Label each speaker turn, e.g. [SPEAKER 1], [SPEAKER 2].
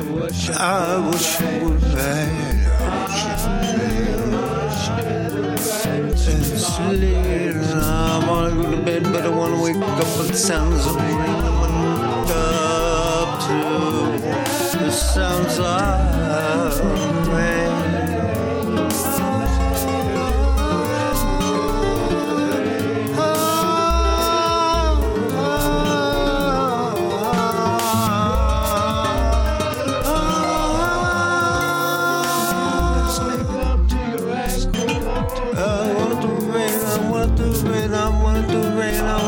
[SPEAKER 1] I wish you would. Sleep. I wanna go to bed, but I wanna wake up with the sounds of rain. Up to the sounds of. I want to rain,